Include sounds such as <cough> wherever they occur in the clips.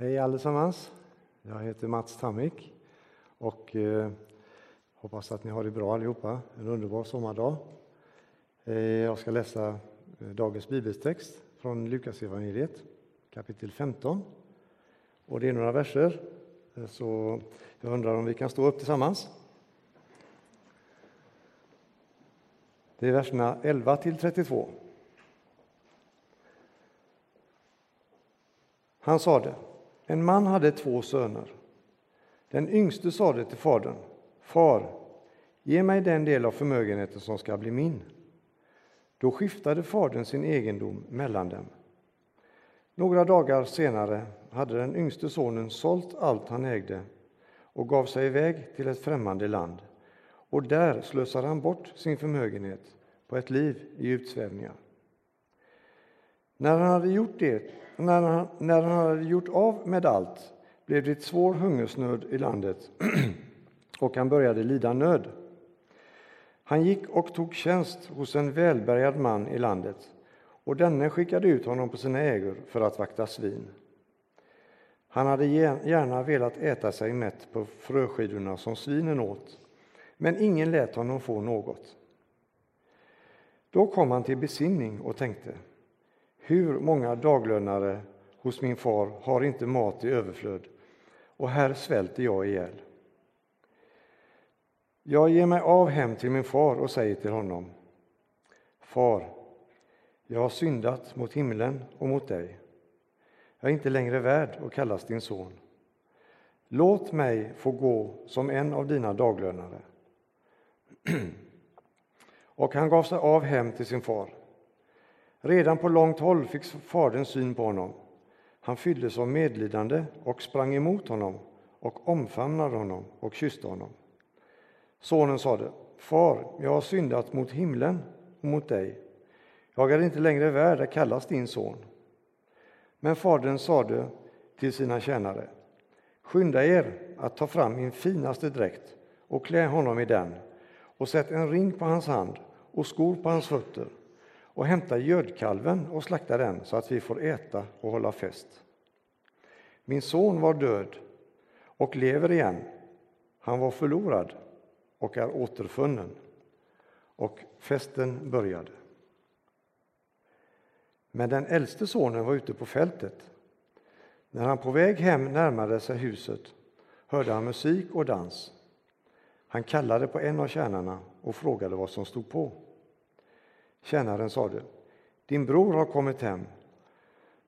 Hej allesammans! Jag heter Mats Tammik och eh, hoppas att ni har det bra allihopa. En underbar sommardag. Eh, jag ska läsa eh, dagens bibeltext från Lukas evangeliet kapitel 15. Och det är några verser, eh, så jag undrar om vi kan stå upp tillsammans. Det är verserna 11 till 32. Han sade, en man hade två söner. Den yngste sade till fadern, Far, ge mig den del av förmögenheten som ska bli min. Då skiftade fadern sin egendom mellan dem. Några dagar senare hade den yngste sonen sålt allt han ägde och gav sig iväg till ett främmande land. Och där slösade han bort sin förmögenhet på ett liv i utsvävningar. När han hade gjort det när han, när han hade gjort av med allt blev det svår hungersnöd i landet <clears throat> och han började lida nöd. Han gick och tog tjänst hos en välbärgad man i landet och denne skickade ut honom på sina ägor för att vakta svin. Han hade gärna velat äta sig mätt på fröskidorna som svinen åt, men ingen lät honom få något. Då kom han till besinning och tänkte hur många daglönare hos min far har inte mat i överflöd och här svälter jag ihjäl. Jag ger mig av hem till min far och säger till honom Far, jag har syndat mot himlen och mot dig. Jag är inte längre värd att kallas din son. Låt mig få gå som en av dina daglönare. <clears throat> och han gav sig av hem till sin far. Redan på långt håll fick fadern syn på honom. Han fylldes av medlidande och sprang emot honom och omfamnade honom och kysste honom. Sonen sade, Far, jag har syndat mot himlen och mot dig. Jag är inte längre värd att kallas din son. Men fadern sade till sina tjänare, Skynda er att ta fram min finaste dräkt och klä honom i den och sätt en ring på hans hand och skor på hans fötter och hämta gödkalven och slakta den så att vi får äta och hålla fest. Min son var död och lever igen. Han var förlorad och är återfunnen. Och festen började. Men den äldste sonen var ute på fältet. När han på väg hem närmade sig huset hörde han musik och dans. Han kallade på en av tjänarna och frågade vad som stod på. Tjänaren sade, din bror har kommit hem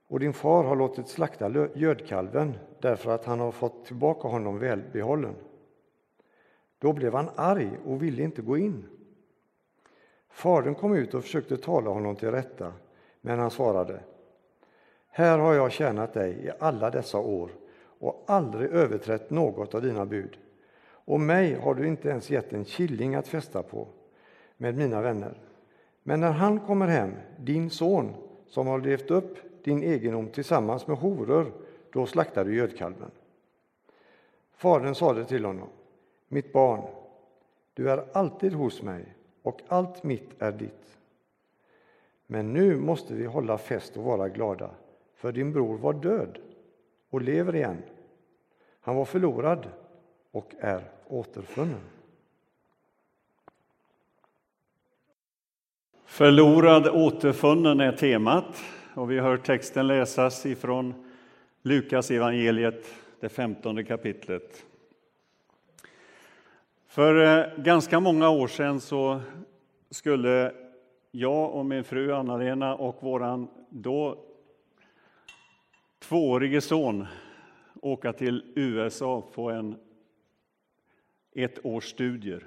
och din far har låtit slakta gödkalven därför att han har fått tillbaka honom välbehållen. Då blev han arg och ville inte gå in. Fadern kom ut och försökte tala honom till rätta, men han svarade Här har jag tjänat dig i alla dessa år och aldrig överträtt något av dina bud. Och mig har du inte ens gett en killing att fästa på med mina vänner. Men när han kommer hem, din son, som har levt upp din egendom tillsammans med horor, då slaktar du gödkalven. Fadern sade till honom, mitt barn, du är alltid hos mig och allt mitt är ditt. Men nu måste vi hålla fest och vara glada, för din bror var död och lever igen. Han var förlorad och är återfunnen. Förlorad återfunnen är temat och vi hör texten läsas ifrån Lukas evangeliet, det femtonde kapitlet. För eh, ganska många år sedan så skulle jag och min fru Anna-Lena och vår då tvåårige son åka till USA på en ett års studier.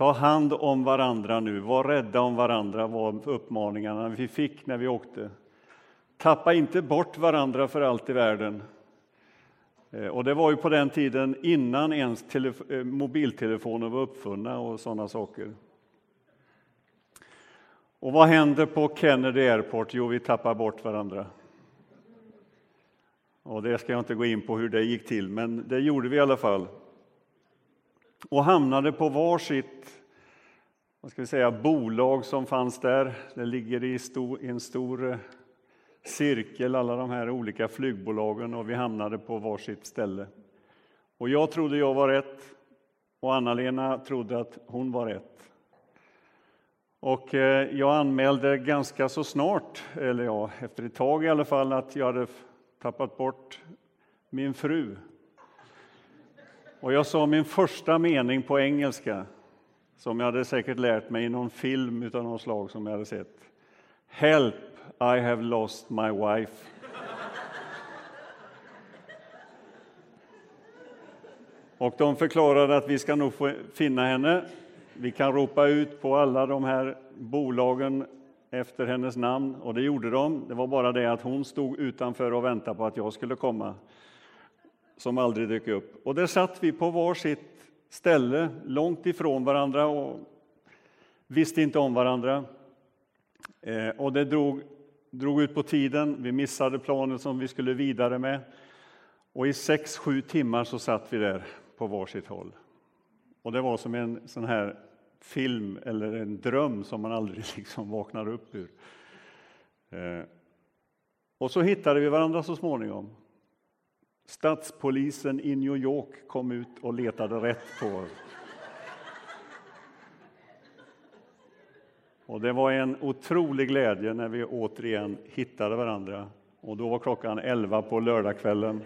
Ta hand om varandra nu, var rädda om varandra var uppmaningarna vi fick när vi åkte. Tappa inte bort varandra för allt i världen. Eh, och det var ju på den tiden innan ens eh, mobiltelefoner var uppfunna och sådana saker. Och vad händer på Kennedy Airport? Jo, vi tappar bort varandra. Och det ska jag inte gå in på hur det gick till, men det gjorde vi i alla fall och hamnade på varsitt vad ska vi säga, bolag som fanns där. Det ligger i, stor, i en stor eh, Cirkel, alla de här olika flygbolagen och vi hamnade på varsitt ställe. Och jag trodde jag var rätt och Anna-Lena trodde att hon var rätt. Och eh, jag anmälde ganska så snart, eller ja, efter ett tag i alla fall, att jag hade tappat bort min fru. Och jag sa min första mening på engelska, som jag hade säkert lärt mig i någon film av något slag som jag hade sett. Help, I have lost my wife. Och de förklarade att vi ska nog få finna henne. Vi kan ropa ut på alla de här bolagen efter hennes namn och det gjorde de. Det var bara det att hon stod utanför och väntade på att jag skulle komma, som aldrig dök upp. Och där satt vi på var sitt ställe, långt ifrån varandra och visste inte om varandra. Eh, och det drog, drog ut på tiden. Vi missade planen som vi skulle vidare med. Och i sex, sju timmar så satt vi där på var sitt håll. Och det var som en sån här film eller en dröm som man aldrig <laughs> liksom vaknar upp ur. Eh, och så hittade vi varandra så småningom. Stadspolisen i New York kom ut och letade rätt på oss. Och det var en otrolig glädje när vi återigen hittade varandra. Och då var klockan 11 på lördagskvällen.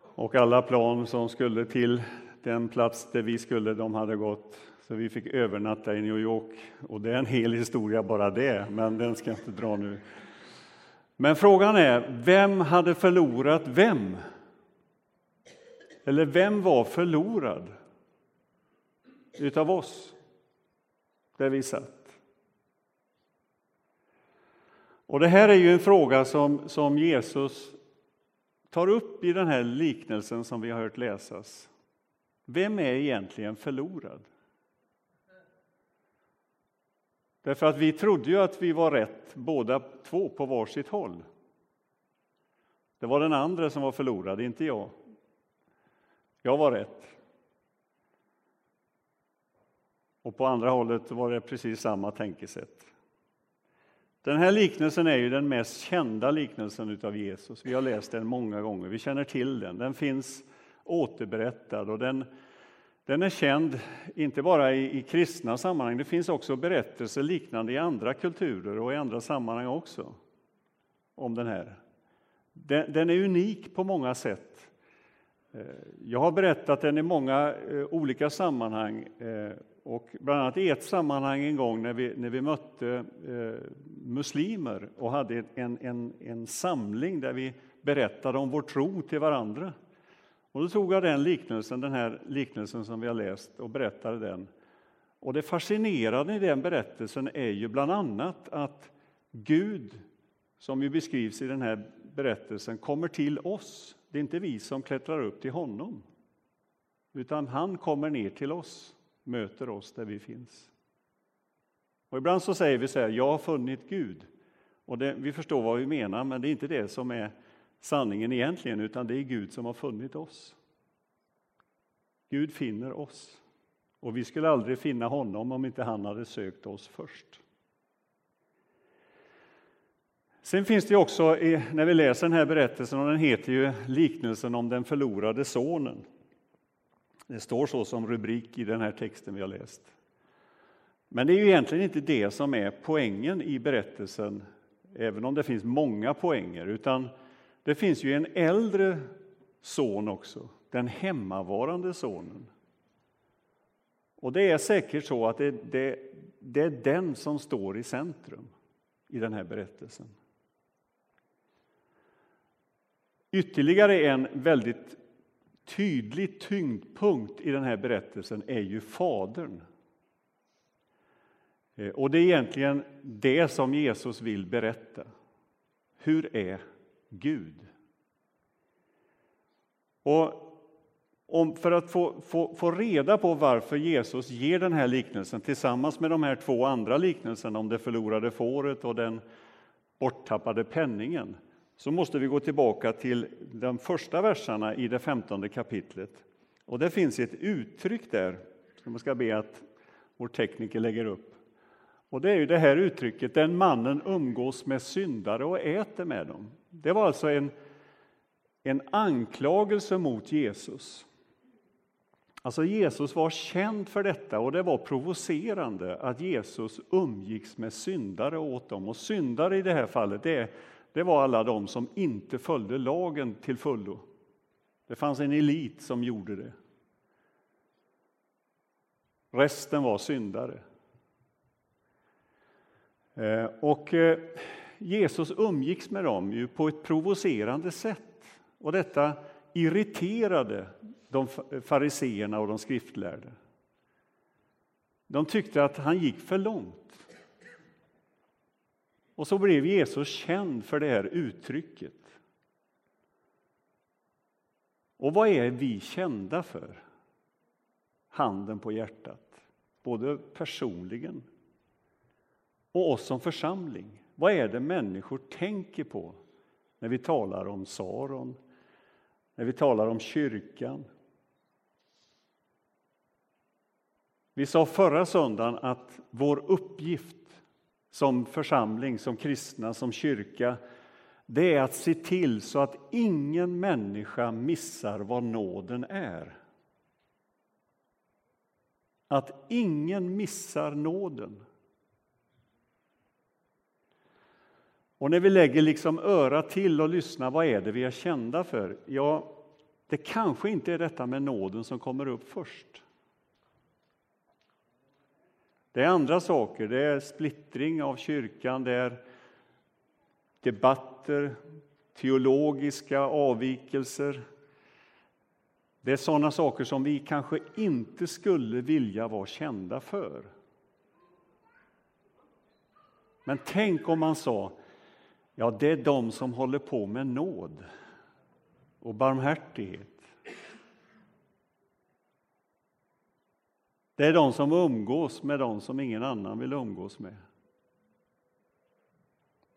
Och alla plan som skulle till den plats där vi skulle, de hade gått. Så vi fick övernatta i New York. Och det är en hel historia bara det, men den ska jag inte dra nu. Men frågan är, vem hade förlorat vem? Eller vem var förlorad utav oss, där vi satt? Och det här är ju en fråga som, som Jesus tar upp i den här liknelsen som vi har hört läsas. Vem är egentligen förlorad? Därför att vi trodde ju att vi var rätt båda två på varsitt håll. Det var den andra som var förlorad, inte jag. Jag var rätt. Och på andra hållet var det precis samma tänkesätt. Den här liknelsen är ju den mest kända liknelsen av Jesus. Vi har läst den många gånger, vi känner till den. Den finns återberättad och den, den är känd inte bara i, i kristna sammanhang, det finns också berättelser liknande i andra kulturer och i andra sammanhang också om den här. Den, den är unik på många sätt. Eh, jag har berättat den i många eh, olika sammanhang eh, och bland annat i ett sammanhang en gång när vi, när vi mötte muslimer och hade en, en, en samling där vi berättade om vår tro till varandra. Och då tog jag den liknelsen, den här liknelsen som vi har läst och berättade den. Och det fascinerande i den berättelsen är ju bland annat att Gud, som ju beskrivs i den här berättelsen, kommer till oss. Det är inte vi som klättrar upp till honom, utan han kommer ner till oss möter oss där vi finns. Och ibland så säger vi så här, jag har funnit Gud. Och det, vi förstår vad vi menar, men det är inte det som är sanningen egentligen, utan det är Gud som har funnit oss. Gud finner oss. Och vi skulle aldrig finna honom om inte han hade sökt oss först. Sen finns det också, när vi läser den här berättelsen, och den heter ju liknelsen om den förlorade sonen. Det står så som rubrik i den här texten vi har läst. Men det är ju egentligen inte det som är poängen i berättelsen, även om det finns många poänger, utan det finns ju en äldre son också, den hemmavarande sonen. Och det är säkert så att det, det, det är den som står i centrum i den här berättelsen. Ytterligare en väldigt tydlig tyngdpunkt i den här berättelsen är ju Fadern. Eh, och det är egentligen det som Jesus vill berätta. Hur är Gud? Och om, för att få, få, få reda på varför Jesus ger den här liknelsen tillsammans med de här två andra liknelserna om det förlorade fåret och den borttappade penningen så måste vi gå tillbaka till de första verserna i det femtonde kapitlet. Och det finns ett uttryck där som jag ska be att vår tekniker lägger upp. Och det är ju det här uttrycket, den mannen umgås med syndare och äter med dem. Det var alltså en, en anklagelse mot Jesus. Alltså Jesus var känd för detta och det var provocerande att Jesus umgicks med syndare och åt dem. Och syndare i det här fallet, det, det var alla de som inte följde lagen till fullo. Det fanns en elit som gjorde det. Resten var syndare. Eh, och eh, Jesus umgicks med dem ju på ett provocerande sätt. Och detta irriterade de fariseerna och de skriftlärde. De tyckte att han gick för långt. Och så blev Jesus känd för det här uttrycket. Och vad är vi kända för? Handen på hjärtat, både personligen och oss som församling. Vad är det människor tänker på när vi talar om Saron, när vi talar om kyrkan? Vi sa förra söndagen att vår uppgift som församling, som kristna, som kyrka det är att se till så att ingen människa missar vad nåden är. Att ingen missar nåden. Och när vi lägger liksom öra till och lyssnar, vad är det vi är kända för? Ja, det kanske inte är detta med nåden som kommer upp först. Det är andra saker, det är splittring av kyrkan, det är debatter, teologiska avvikelser. Det är sådana saker som vi kanske inte skulle vilja vara kända för. Men tänk om man sa Ja, det är de som håller på med nåd och barmhärtighet. Det är de som umgås med de som ingen annan vill umgås med.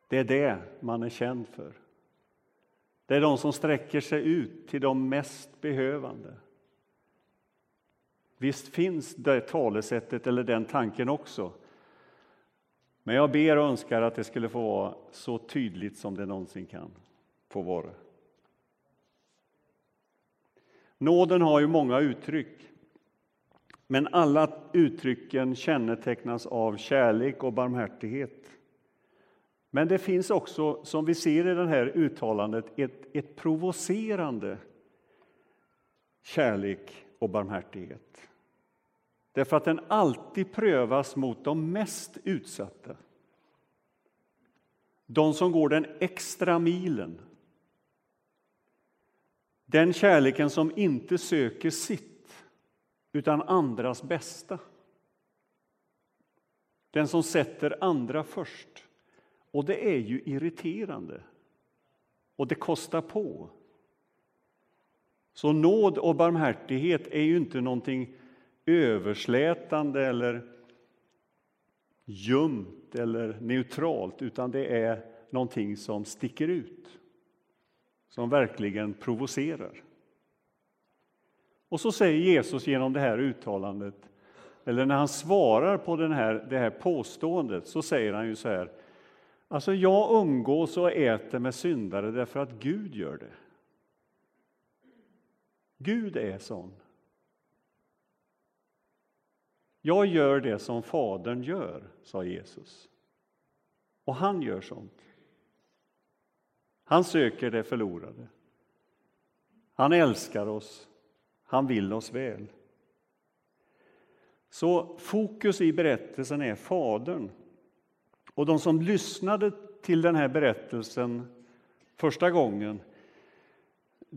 Det är det man är känd för. Det är de som sträcker sig ut till de mest behövande. Visst finns det talesättet eller den tanken också men jag ber och önskar att det skulle få vara så tydligt som det någonsin kan få vara. Nåden har ju många uttryck. Men alla uttrycken kännetecknas av kärlek och barmhärtighet. Men det finns också, som vi ser i det här uttalandet, ett, ett provocerande kärlek och barmhärtighet. Därför att den alltid prövas mot de mest utsatta. De som går den extra milen. Den kärleken som inte söker sitt, utan andras bästa. Den som sätter andra först. Och det är ju irriterande. Och det kostar på. Så nåd och barmhärtighet är ju inte någonting överslätande eller ljumt eller neutralt, utan det är någonting som sticker ut, som verkligen provocerar. Och så säger Jesus genom det här uttalandet, eller när han svarar på den här, det här påståendet, så säger han ju så här. Alltså, jag umgås och äter med syndare därför att Gud gör det. Gud är sån. Jag gör det som Fadern gör, sa Jesus. Och han gör sånt. Han söker det förlorade. Han älskar oss. Han vill oss väl. Så fokus i berättelsen är Fadern. Och de som lyssnade till den här berättelsen första gången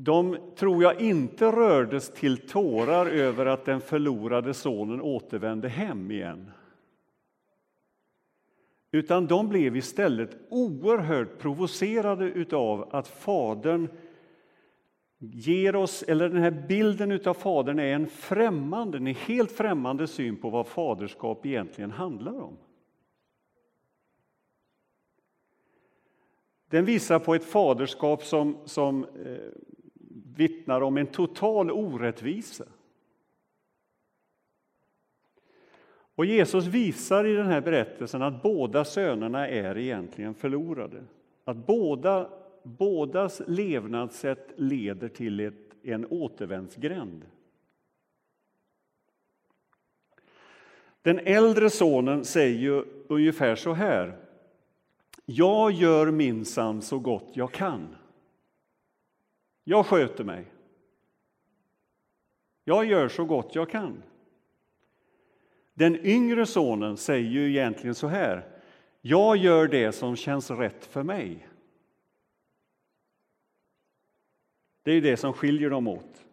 de tror jag inte rördes till tårar över att den förlorade sonen återvände hem igen. Utan de blev istället oerhört provocerade av att Fadern ger oss, eller den här bilden av Fadern är en främmande, en helt främmande syn på vad faderskap egentligen handlar om. Den visar på ett faderskap som, som eh, vittnar om en total orättvisa. Och Jesus visar i den här berättelsen att båda sönerna är egentligen förlorade. Att båda, bådas levnadssätt leder till ett, en återvändsgränd. Den äldre sonen säger ju ungefär så här. Jag gör minsann så gott jag kan. Jag sköter mig. Jag gör så gott jag kan. Den yngre sonen säger ju egentligen så här. Jag gör det som känns rätt för mig. Det är det som skiljer dem åt.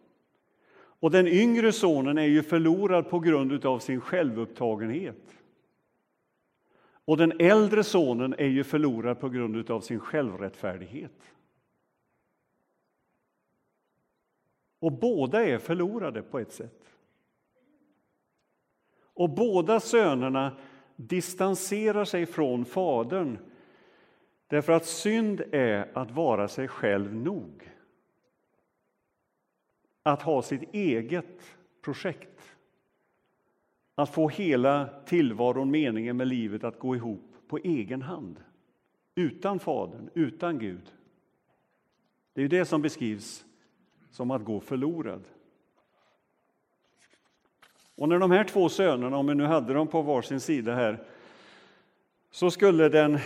Och den yngre sonen är ju förlorad på grund av sin självupptagenhet. Och den äldre sonen är ju förlorad på grund av sin självrättfärdighet. Och båda är förlorade på ett sätt. Och båda sönerna distanserar sig från Fadern därför att synd är att vara sig själv nog. Att ha sitt eget projekt. Att få hela tillvaron, meningen med livet att gå ihop på egen hand. Utan Fadern, utan Gud. Det är det som beskrivs som att gå förlorad. Och när de här två sönerna, om vi nu hade dem på varsin sida här, så skulle den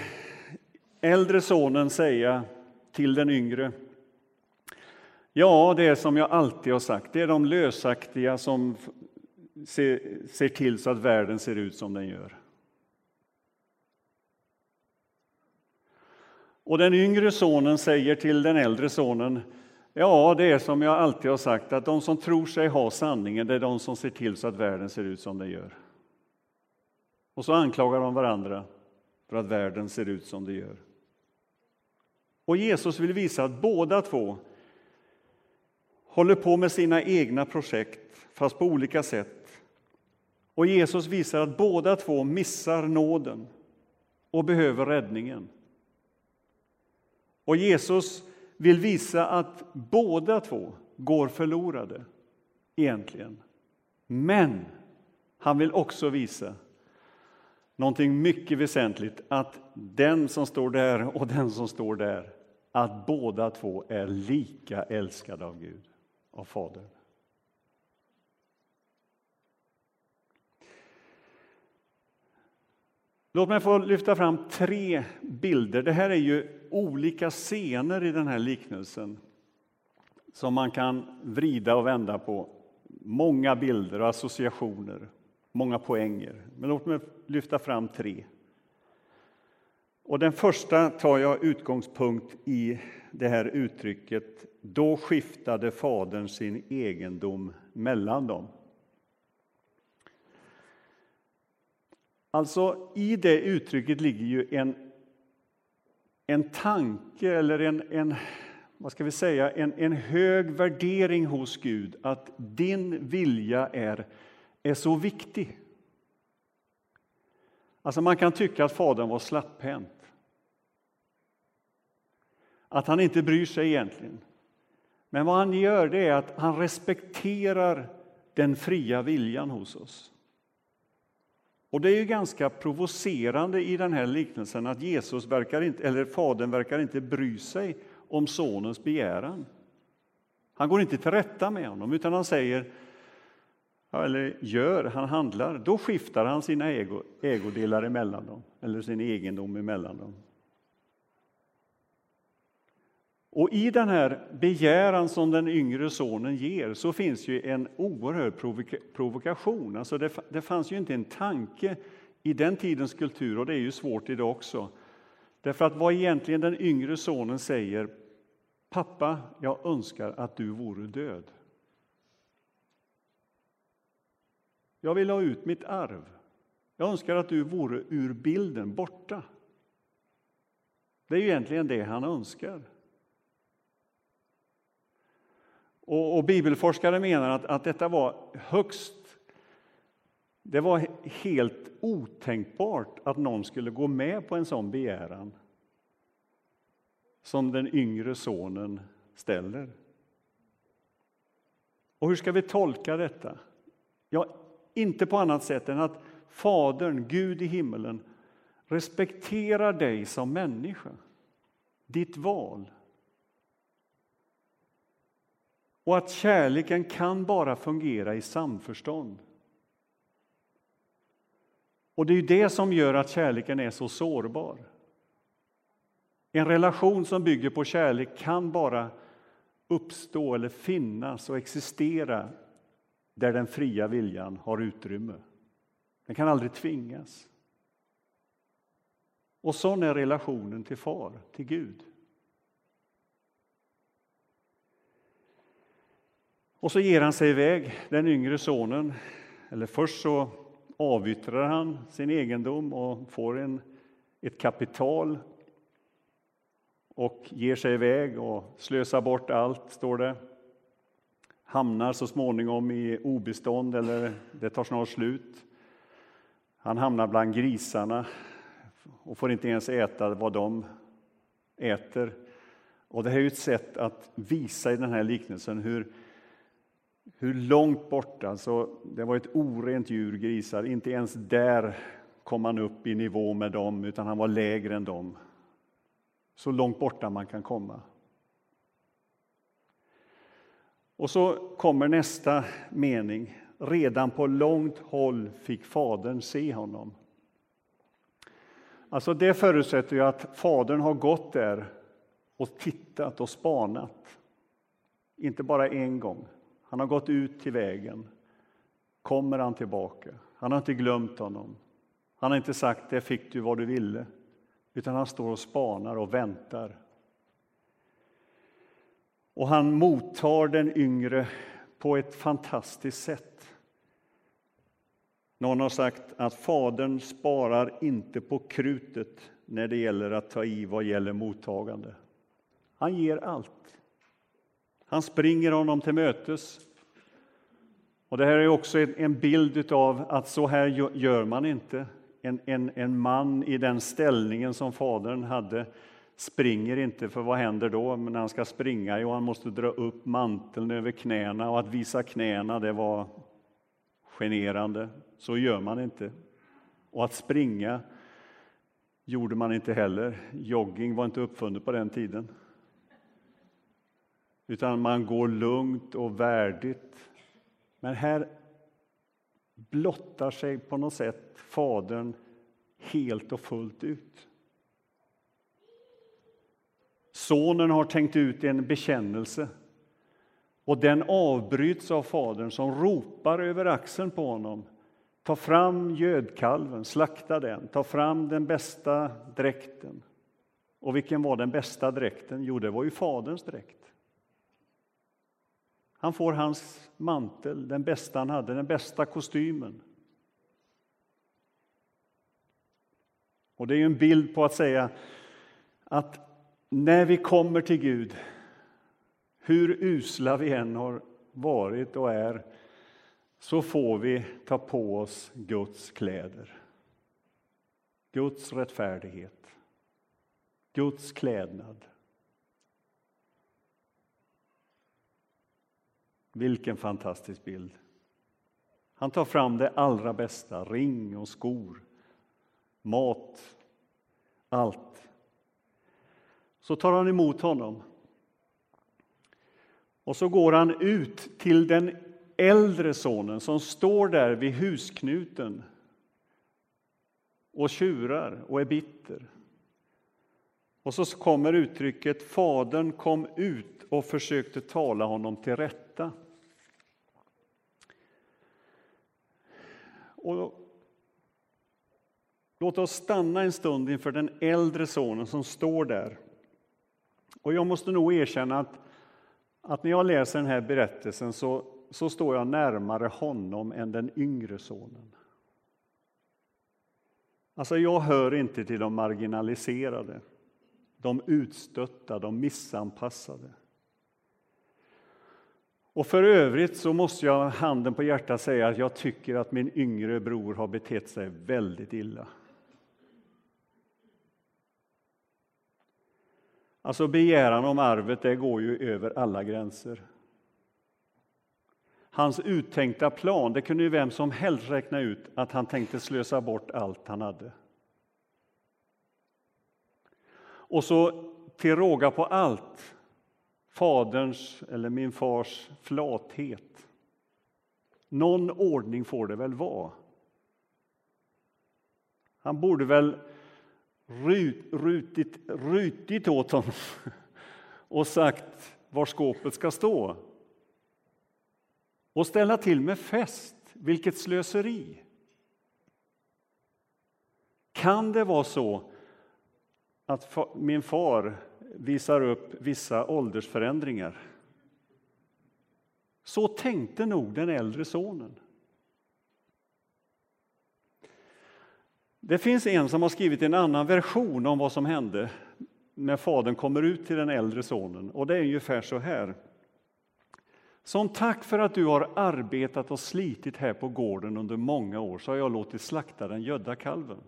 äldre sonen säga till den yngre Ja, det är som jag alltid har sagt, det är de lösaktiga som ser, ser till så att världen ser ut som den gör. Och den yngre sonen säger till den äldre sonen Ja, det är som jag alltid har sagt, att de som tror sig ha sanningen, det är de som ser till så att världen ser ut som den gör. Och så anklagar de varandra för att världen ser ut som den gör. Och Jesus vill visa att båda två håller på med sina egna projekt, fast på olika sätt. Och Jesus visar att båda två missar nåden och behöver räddningen. Och Jesus vill visa att båda två går förlorade, egentligen. Men han vill också visa någonting mycket väsentligt, att den som står där och den som står där, att båda två är lika älskade av Gud, av Fadern. Låt mig få lyfta fram tre bilder. Det här är ju olika scener i den här liknelsen som man kan vrida och vända på. Många bilder och associationer, många poänger. Men låt mig lyfta fram tre. Och den första tar jag utgångspunkt i det här uttrycket Då skiftade Fadern sin egendom mellan dem. Alltså, i det uttrycket ligger ju en, en tanke eller en, en, vad ska vi säga, en, en hög värdering hos Gud att din vilja är, är så viktig. Alltså man kan tycka att Fadern var slapphänt. Att han inte bryr sig egentligen. Men vad han gör det är att han respekterar den fria viljan hos oss. Och det är ju ganska provocerande i den här liknelsen att Jesus verkar inte, eller Fadern verkar inte bry sig om sonens begäran. Han går inte till rätta med honom, utan han säger, eller gör, han handlar. Då skiftar han sina ägo, ägodelar emellan dem, eller sin egendom emellan dem. Och i den här begäran som den yngre sonen ger så finns ju en oerhörd provoka provokation. Alltså det, det fanns ju inte en tanke i den tidens kultur, och det är ju svårt idag också. Därför att vad egentligen den yngre sonen säger, pappa, jag önskar att du vore död. Jag vill ha ut mitt arv. Jag önskar att du vore ur bilden, borta. Det är ju egentligen det han önskar. Och, och bibelforskare menar att, att detta var högst det var helt otänkbart att någon skulle gå med på en sån begäran som den yngre sonen ställer. Och hur ska vi tolka detta? Ja, inte på annat sätt än att Fadern, Gud i himmelen, respekterar dig som människa, ditt val. Och att kärleken kan bara fungera i samförstånd. Och det är det som gör att kärleken är så sårbar. En relation som bygger på kärlek kan bara uppstå eller finnas och existera där den fria viljan har utrymme. Den kan aldrig tvingas. Och sån är relationen till far, till Gud. Och så ger han sig iväg, den yngre sonen. Eller först så avyttrar han sin egendom och får en, ett kapital och ger sig iväg och slösar bort allt, står det. Hamnar så småningom i obestånd, eller det tar snart slut. Han hamnar bland grisarna och får inte ens äta vad de äter. Och det här är ett sätt att visa i den här liknelsen hur, hur långt borta, alltså det var ett orent djur, grisar, inte ens där kom han upp i nivå med dem, utan han var lägre än dem. Så långt borta man kan komma. Och så kommer nästa mening. Redan på långt håll fick fadern se honom. Alltså det förutsätter ju att fadern har gått där och tittat och spanat. Inte bara en gång. Han har gått ut till vägen. Kommer han tillbaka? Han har inte glömt honom. Han har inte sagt det fick du vad du ville, utan han står och spanar och väntar. Och han mottar den yngre på ett fantastiskt sätt. Någon har sagt att Fadern sparar inte på krutet när det gäller att ta i vad gäller mottagande. Han ger allt. Han springer honom till mötes. Och Det här är också en bild av att så här gör man inte. En, en, en man i den ställningen som Fadern hade springer inte, för vad händer då när han ska springa? Jo, han måste dra upp manteln över knäna och att visa knäna, det var generande. Så gör man inte. Och att springa gjorde man inte heller. Jogging var inte uppfunnet på den tiden. Utan man går lugnt och värdigt. Men här blottar sig på något sätt Fadern helt och fullt ut. Sonen har tänkt ut en bekännelse och den avbryts av Fadern som ropar över axeln på honom. Ta fram gödkalven, slakta den, ta fram den bästa dräkten. Och vilken var den bästa dräkten? Jo, det var ju Faderns dräkt. Han får hans mantel, den bästa han hade, den bästa kostymen. Och det är en bild på att säga att när vi kommer till Gud hur usla vi än har varit och är så får vi ta på oss Guds kläder. Guds rättfärdighet, Guds klädnad. Vilken fantastisk bild! Han tar fram det allra bästa, ring och skor, mat, allt. Så tar han emot honom och så går han ut till den äldre sonen som står där vid husknuten och tjurar och är bitter. Och så kommer uttrycket Fadern kom ut och försökte tala honom till rätta. Och låt oss stanna en stund inför den äldre sonen som står där. Och jag måste nog erkänna att att när jag läser den här berättelsen så, så står jag närmare honom än den yngre sonen. Alltså, jag hör inte till de marginaliserade, de utstötta, de missanpassade. Och för övrigt så måste jag handen på hjärtat säga att jag tycker att min yngre bror har betett sig väldigt illa. Alltså begäran om arvet, det går ju över alla gränser. hans uttänkta plan. Det kunde ju vem som helst räkna ut att han tänkte slösa bort allt han hade. Och så till råga på allt, faderns eller min fars flathet. Någon ordning får det väl vara. Han borde väl rut, rutit, rutit åt honom <laughs> och sagt var skåpet ska stå. Och ställa till med fest, vilket slöseri! Kan det vara så att min far visar upp vissa åldersförändringar? Så tänkte nog den äldre sonen. Det finns en som har skrivit en annan version om vad som hände när fadern kommer ut till den äldre sonen. Och det är ungefär så här. Som tack för att du har arbetat och slitit här på gården under många år så har jag låtit slakta den gödda kalven.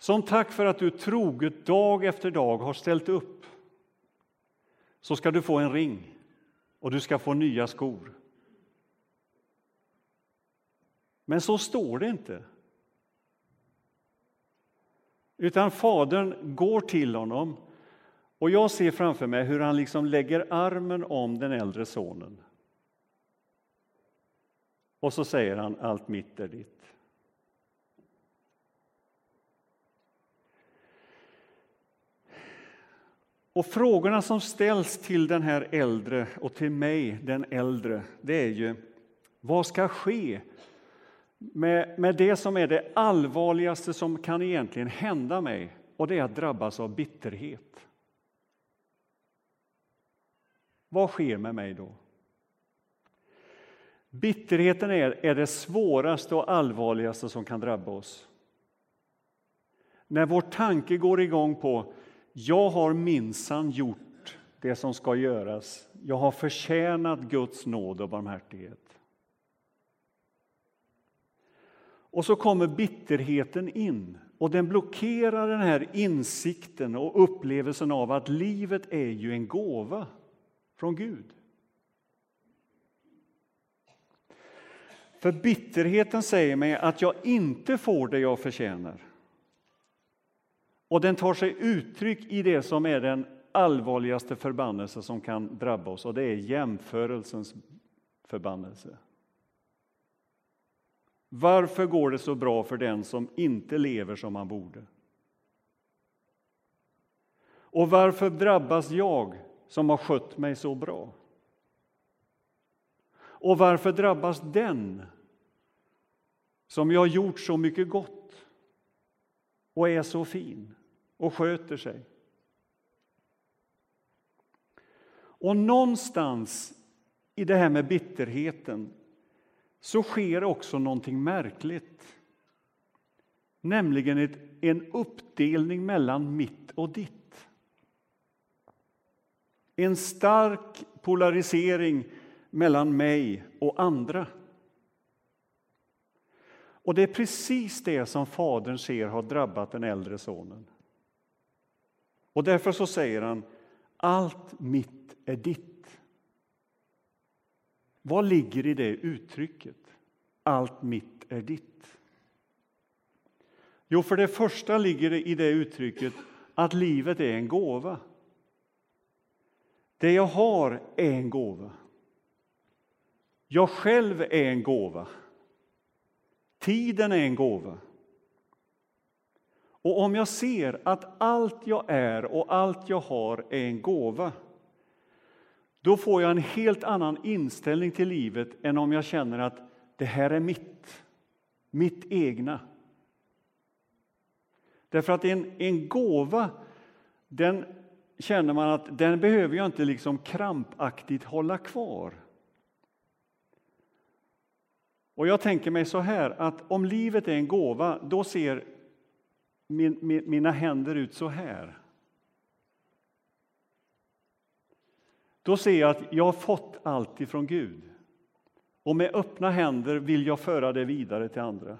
Som tack för att du troget dag efter dag har ställt upp så ska du få en ring och du ska få nya skor. Men så står det inte. Utan fadern går till honom och jag ser framför mig hur han liksom lägger armen om den äldre sonen. Och så säger han allt mitt är ditt. Och frågorna som ställs till den här äldre och till mig, den äldre, det är ju vad ska ske med, med det som är det allvarligaste som kan egentligen hända mig och det är att drabbas av bitterhet. Vad sker med mig då? Bitterheten är, är det svåraste och allvarligaste som kan drabba oss. När vår tanke går igång på jag har minsann gjort det som ska göras. Jag har förtjänat Guds nåd och barmhärtighet. Och så kommer bitterheten in och den blockerar den här insikten och upplevelsen av att livet är ju en gåva från Gud. För bitterheten säger mig att jag inte får det jag förtjänar. Och den tar sig uttryck i det som är den allvarligaste förbannelse som kan drabba oss och det är jämförelsens förbannelse. Varför går det så bra för den som inte lever som han borde? Och varför drabbas jag som har skött mig så bra? Och varför drabbas den som jag har gjort så mycket gott och är så fin och sköter sig? Och någonstans i det här med bitterheten så sker också någonting märkligt. Nämligen ett, en uppdelning mellan mitt och ditt. En stark polarisering mellan mig och andra. Och det är precis det som fadern ser har drabbat den äldre sonen. Och därför så säger han, allt mitt är ditt. Vad ligger i det uttrycket? Allt mitt är ditt. Jo, för det första ligger det i det uttrycket att livet är en gåva. Det jag har är en gåva. Jag själv är en gåva. Tiden är en gåva. Och om jag ser att allt jag är och allt jag har är en gåva då får jag en helt annan inställning till livet än om jag känner att det här är mitt, mitt egna. Därför att en, en gåva, den känner man att den behöver jag inte liksom krampaktigt hålla kvar. Och jag tänker mig så här att om livet är en gåva, då ser min, min, mina händer ut så här. Då ser jag att jag har fått allt ifrån Gud. Och med öppna händer vill jag föra det vidare till andra.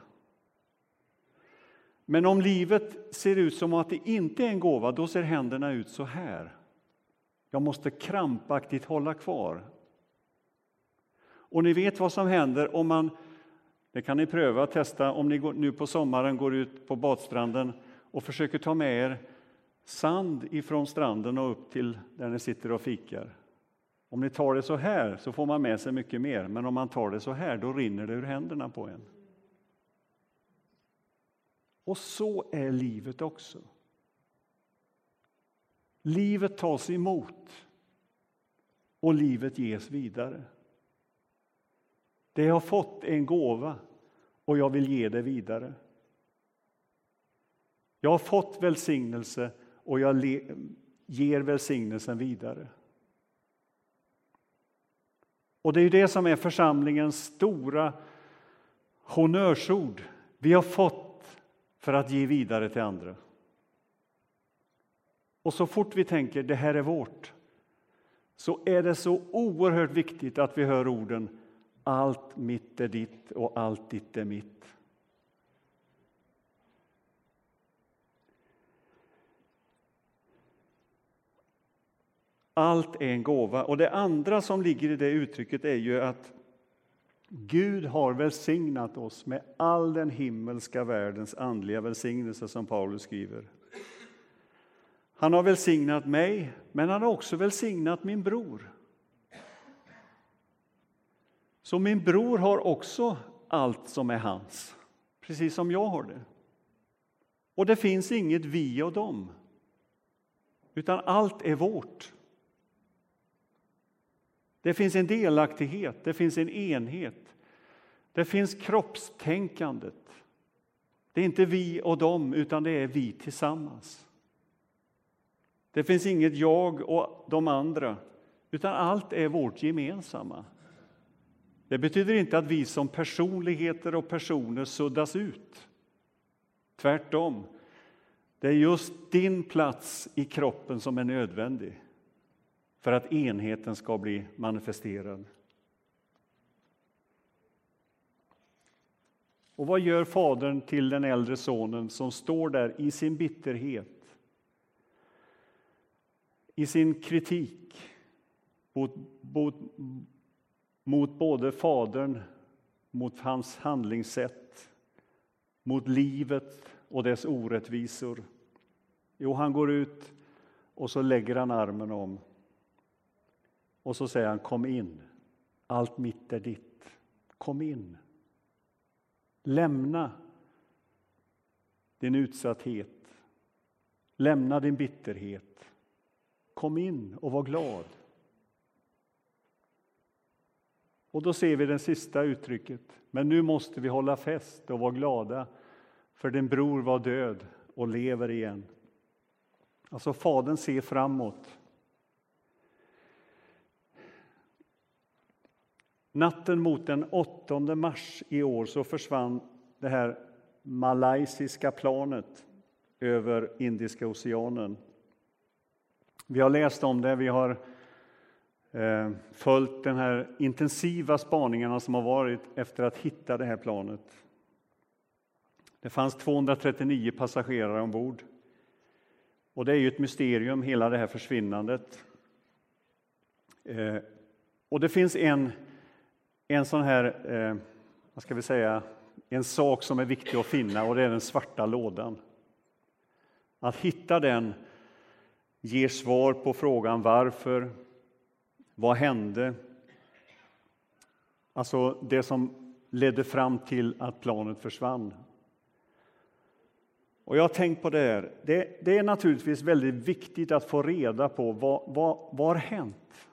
Men om livet ser ut som att det inte är en gåva, då ser händerna ut så här. Jag måste krampaktigt hålla kvar Och ni vet vad som händer om man, det kan ni pröva att testa om ni nu på sommaren går ut på badstranden och försöker ta med er sand ifrån stranden och upp till där ni sitter och fikar. Om ni tar det så här så får man med sig mycket mer, men om man tar det så här då rinner det ur händerna på en. Och så är livet också. Livet tas emot och livet ges vidare. Det jag har fått är en gåva och jag vill ge det vidare. Jag har fått välsignelse och jag ger välsignelsen vidare. Och det är det som är församlingens stora honnörsord. Vi har fått för att ge vidare till andra. Och så fort vi tänker det här är vårt så är det så oerhört viktigt att vi hör orden allt mitt är ditt och allt ditt är mitt. Allt är en gåva. Och det andra som ligger i det uttrycket är ju att Gud har välsignat oss med all den himmelska världens andliga välsignelse som Paulus skriver. Han har välsignat mig, men han har också välsignat min bror. Så min bror har också allt som är hans, precis som jag har det. Och det finns inget vi och dem, utan allt är vårt. Det finns en delaktighet, det finns en enhet. Det finns kroppstänkandet. Det är inte vi och dem, utan det är vi tillsammans. Det finns inget jag och de andra, utan allt är vårt gemensamma. Det betyder inte att vi som personligheter och personer suddas ut. Tvärtom. Det är just din plats i kroppen som är nödvändig för att enheten ska bli manifesterad. Och vad gör fadern till den äldre sonen som står där i sin bitterhet, i sin kritik mot, mot, mot både fadern, mot hans handlingssätt, mot livet och dess orättvisor? Jo, han går ut och så lägger han armen om och så säger han kom in, allt mitt är ditt. Kom in. Lämna din utsatthet. Lämna din bitterhet. Kom in och var glad. Och då ser vi det sista uttrycket. Men nu måste vi hålla fest och vara glada, för din bror var död och lever igen. Alltså, Fadern ser framåt. Natten mot den 8 mars i år så försvann det här malaysiska planet över Indiska oceanen. Vi har läst om det, vi har Eh, följt den här intensiva spaningarna som har varit efter att hitta det här planet. Det fanns 239 passagerare ombord. Och det är ju ett mysterium, hela det här försvinnandet. Eh, och det finns en en sån här, eh, vad ska vi säga, en sak som är viktig att finna och det är den svarta lådan. Att hitta den ger svar på frågan varför, vad hände? Alltså det som ledde fram till att planet försvann. Och jag har tänkt på det här. Det, det är naturligtvis väldigt viktigt att få reda på vad, vad, vad har hänt?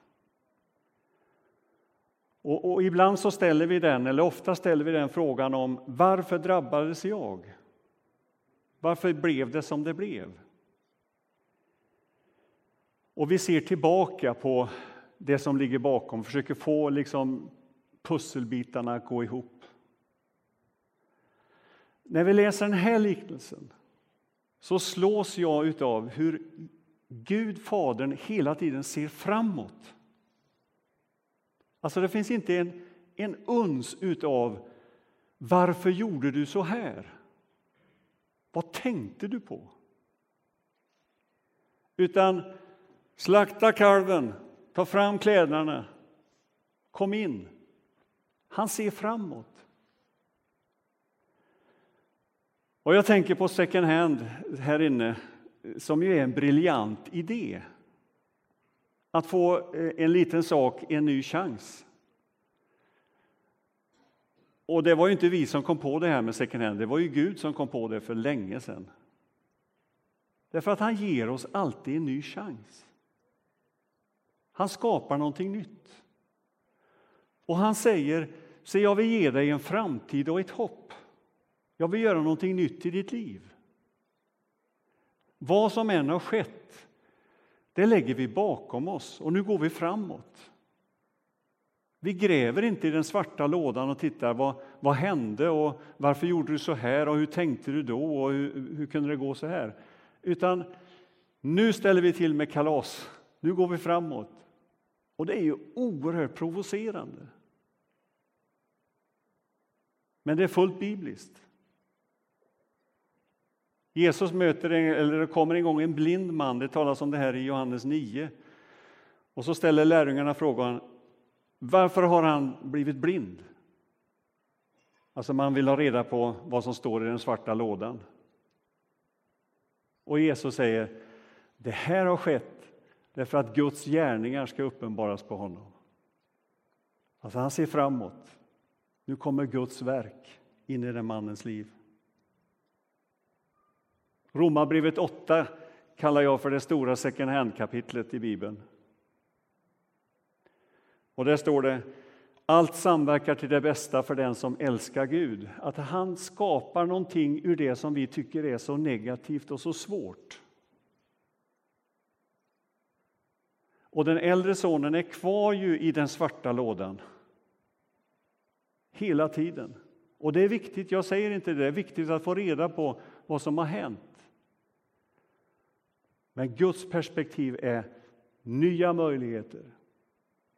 Och, och, ibland så ställer vi den, eller ofta ställer vi den frågan om varför drabbades jag? Varför blev det som det blev? Och vi ser tillbaka på det som ligger bakom, försöker få liksom pusselbitarna att gå ihop. När vi läser den här liknelsen så slås jag av hur Gud, Fadern, hela tiden ser framåt. Alltså det finns inte en, en uns utav varför gjorde du så här? Vad tänkte du på? Utan slakta kalven, ta fram kläderna, kom in, Han ser framåt. Och jag tänker på second hand här inne, som ju är en briljant idé. Att få eh, en liten sak en ny chans. Och det var ju inte vi som kom på det här med second hand, det var ju Gud som kom på det för länge sedan. Därför att han ger oss alltid en ny chans. Han skapar någonting nytt. Och han säger, se jag vill ge dig en framtid och ett hopp. Jag vill göra någonting nytt i ditt liv. Vad som än har skett, det lägger vi bakom oss och nu går vi framåt. Vi gräver inte i den svarta lådan och tittar vad, vad hände och varför gjorde du så här och hur tänkte du då och hur, hur kunde det gå så här? Utan nu ställer vi till med kalas. Nu går vi framåt. Och det är ju oerhört provocerande. Men det är fullt bibliskt. Jesus möter, eller det kommer en gång en blind man, det talas om det här i Johannes 9. Och så ställer lärjungarna frågan, varför har han blivit blind? Alltså man vill ha reda på vad som står i den svarta lådan. Och Jesus säger, det här har skett därför att Guds gärningar ska uppenbaras på honom. Alltså han ser framåt. Nu kommer Guds verk in i den mannens liv. Romarbrevet 8 kallar jag för det stora second hand-kapitlet i Bibeln. Och där står det allt samverkar till det bästa för den som älskar Gud. Att han skapar någonting ur det som vi tycker är så negativt och så svårt. Och den äldre sonen är kvar ju i den svarta lådan. Hela tiden. Och det är viktigt, jag säger inte det, det är viktigt att få reda på vad som har hänt. Men Guds perspektiv är nya möjligheter,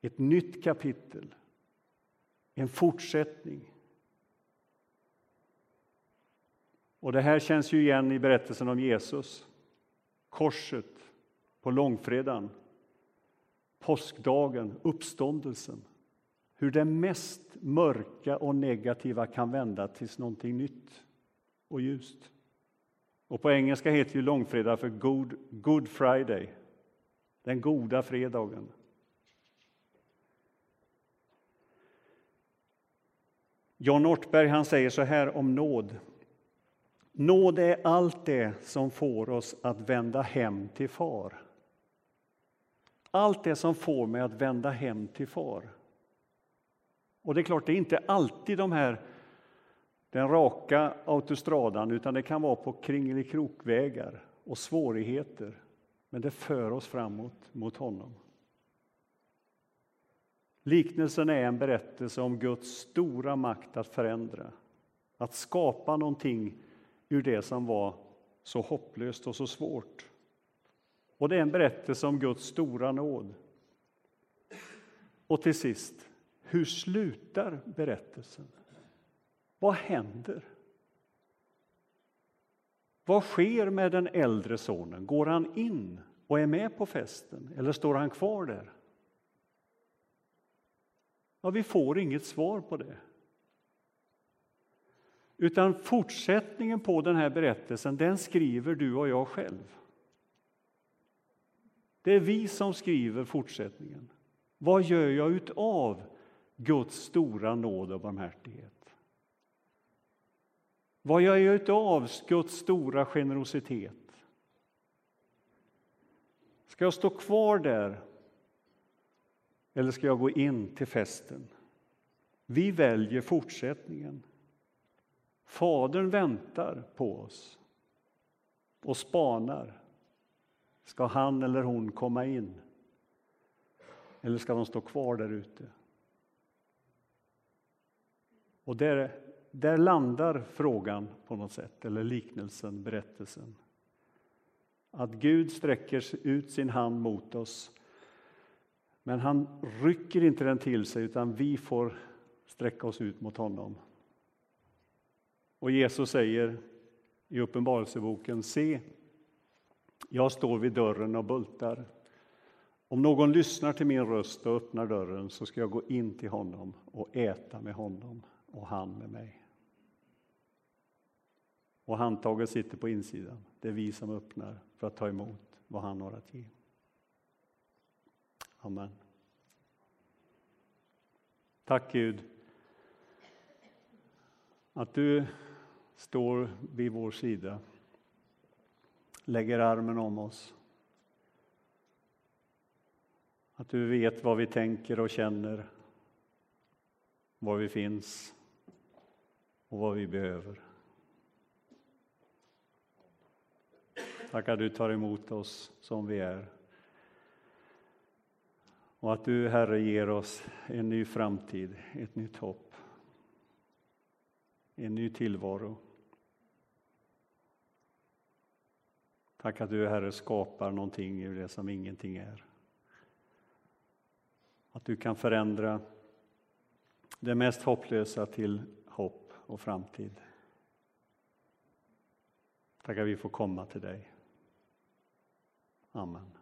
ett nytt kapitel, en fortsättning. Och det här känns ju igen i berättelsen om Jesus. Korset på långfredagen, påskdagen, uppståndelsen. Hur det mest mörka och negativa kan vända till någonting nytt och ljust. Och på engelska heter ju långfredag för Good, Good Friday, den goda fredagen. John Ortberg han säger så här om nåd. Nåd är allt det som får oss att vända hem till far. Allt det som får mig att vända hem till far. Och det är klart, det är inte alltid de här den raka autostradan, utan det kan vara på kringelikrokvägar och svårigheter. Men det för oss framåt mot honom. Liknelsen är en berättelse om Guds stora makt att förändra, att skapa någonting ur det som var så hopplöst och så svårt. Och det är en berättelse om Guds stora nåd. Och till sist, hur slutar berättelsen? Vad händer? Vad sker med den äldre sonen? Går han in och är med på festen eller står han kvar där? Ja, vi får inget svar på det. Utan fortsättningen på den här berättelsen, den skriver du och jag själv. Det är vi som skriver fortsättningen. Vad gör jag utav Guds stora nåd och barmhärtighet? Vad gör jag utav Guds stora generositet? Ska jag stå kvar där eller ska jag gå in till festen? Vi väljer fortsättningen. Fadern väntar på oss och spanar. Ska han eller hon komma in? Eller ska de stå kvar där ute? Och där där landar frågan på något sätt, eller liknelsen, berättelsen. Att Gud sträcker ut sin hand mot oss, men han rycker inte den till sig, utan vi får sträcka oss ut mot honom. Och Jesus säger i Uppenbarelseboken, se, jag står vid dörren och bultar. Om någon lyssnar till min röst och öppnar dörren så ska jag gå in till honom och äta med honom och han med mig. Och handtaget sitter på insidan. Det är vi som öppnar för att ta emot vad han har att ge. Amen. Tack Gud att du står vid vår sida, lägger armen om oss. Att du vet vad vi tänker och känner, var vi finns och vad vi behöver. Tack att du tar emot oss som vi är. Och att du, Herre, ger oss en ny framtid, ett nytt hopp, en ny tillvaro. Tack att du, Herre, skapar någonting ur det som ingenting är. Att du kan förändra det mest hopplösa till hopp och framtid. Tack att vi får komma till dig. Amen.